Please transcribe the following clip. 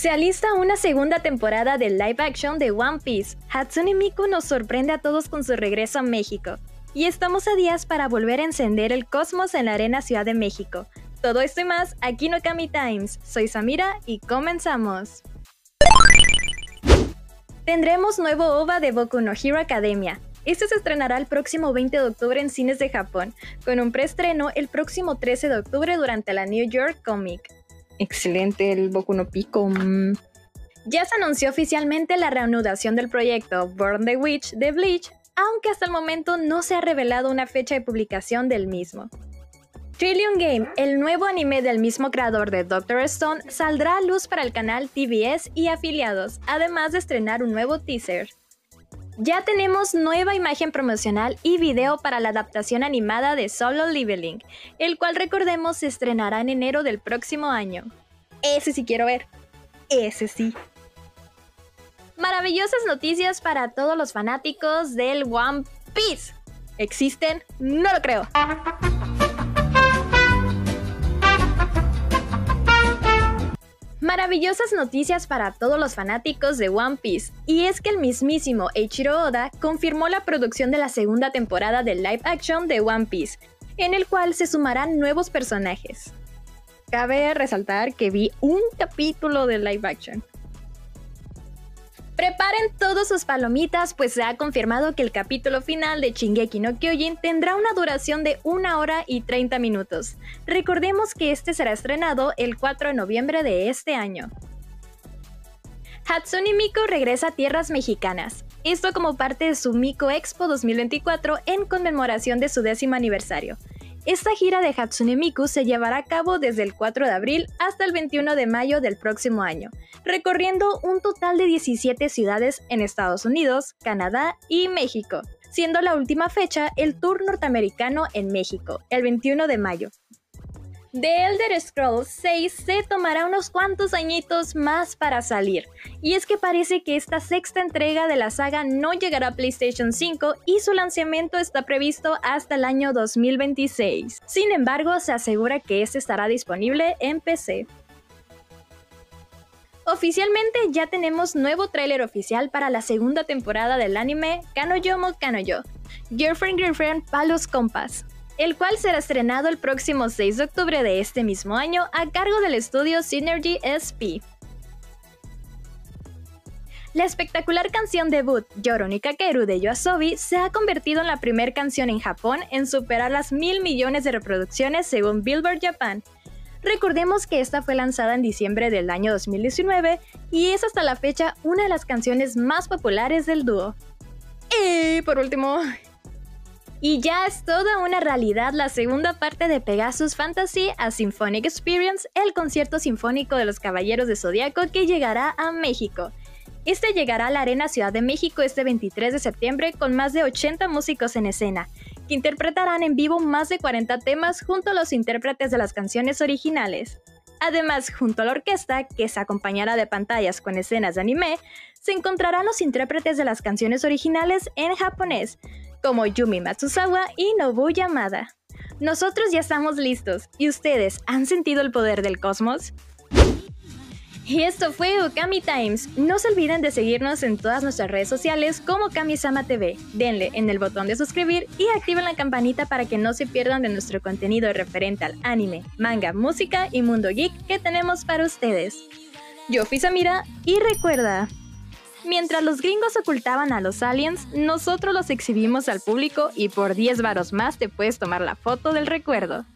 Se alista una segunda temporada del live action de One Piece. Hatsune Miku nos sorprende a todos con su regreso a México. Y estamos a días para volver a encender el cosmos en la Arena Ciudad de México. Todo esto y más aquí en Okami Times. Soy Samira y comenzamos. Tendremos nuevo OVA de Boku no Hero Academia. Este se estrenará el próximo 20 de octubre en cines de Japón, con un preestreno el próximo 13 de octubre durante la New York Comic. Excelente el Boku no Pico. mm. Ya se anunció oficialmente la reanudación del proyecto Burn the Witch de Bleach, aunque hasta el momento no se ha revelado una fecha de publicación del mismo. Trillion Game, el nuevo anime del mismo creador de Doctor Stone, saldrá a luz para el canal TBS y afiliados, además de estrenar un nuevo teaser. Ya tenemos nueva imagen promocional y video para la adaptación animada de Solo Leveling, el cual recordemos se estrenará en enero del próximo año. Ese sí quiero ver. Ese sí. Maravillosas noticias para todos los fanáticos del One Piece. ¿Existen? No lo creo. Maravillosas noticias para todos los fanáticos de One Piece, y es que el mismísimo Eiichiro Oda confirmó la producción de la segunda temporada del live action de One Piece, en el cual se sumarán nuevos personajes. Cabe resaltar que vi un capítulo de live action. Preparen todos sus palomitas, pues se ha confirmado que el capítulo final de Shingeki no Kyojin tendrá una duración de 1 hora y 30 minutos. Recordemos que este será estrenado el 4 de noviembre de este año. Hatsune Miku regresa a tierras mexicanas. Esto como parte de su Miku Expo 2024 en conmemoración de su décimo aniversario. Esta gira de Hatsune Miku se llevará a cabo desde el 4 de abril hasta el 21 de mayo del próximo año, recorriendo un total de 17 ciudades en Estados Unidos, Canadá y México, siendo la última fecha el tour norteamericano en México, el 21 de mayo. The Elder Scrolls 6 se tomará unos cuantos añitos más para salir, y es que parece que esta sexta entrega de la saga no llegará a PlayStation 5 y su lanzamiento está previsto hasta el año 2026. Sin embargo, se asegura que este estará disponible en PC. Oficialmente ya tenemos nuevo tráiler oficial para la segunda temporada del anime Kanoyomo Kanoyo, Girlfriend Girlfriend Palos Compas, el cual será estrenado el próximo 6 de octubre de este mismo año a cargo del estudio Synergy SP. La espectacular canción debut Yoroni Kakeru de Yoasobi se ha convertido en la primera canción en Japón en superar las mil millones de reproducciones según Billboard Japan. Recordemos que esta fue lanzada en diciembre del año 2019 y es hasta la fecha una de las canciones más populares del dúo. Y por último, y ya es toda una realidad la segunda parte de Pegasus Fantasy a Symphonic Experience, el concierto sinfónico de los Caballeros de Zodiaco que llegará a México. Este llegará a la Arena Ciudad de México este 23 de septiembre con más de 80 músicos en escena, que interpretarán en vivo más de 40 temas junto a los intérpretes de las canciones originales. Además, junto a la orquesta, que se acompañará de pantallas con escenas de anime, se encontrarán los intérpretes de las canciones originales en japonés, como Yumi Matsuzawa y Nobu Yamada. Nosotros ya estamos listos, ¿y ustedes han sentido el poder del cosmos? Y esto fue Okami Times. No se olviden de seguirnos en todas nuestras redes sociales como Kamisama TV. Denle en el botón de suscribir y activen la campanita para que no se pierdan de nuestro contenido referente al anime, manga, música y mundo geek que tenemos para ustedes. Yo fui Samira y recuerda, mientras los gringos ocultaban a los aliens, nosotros los exhibimos al público y por 10 varos más te puedes tomar la foto del recuerdo.「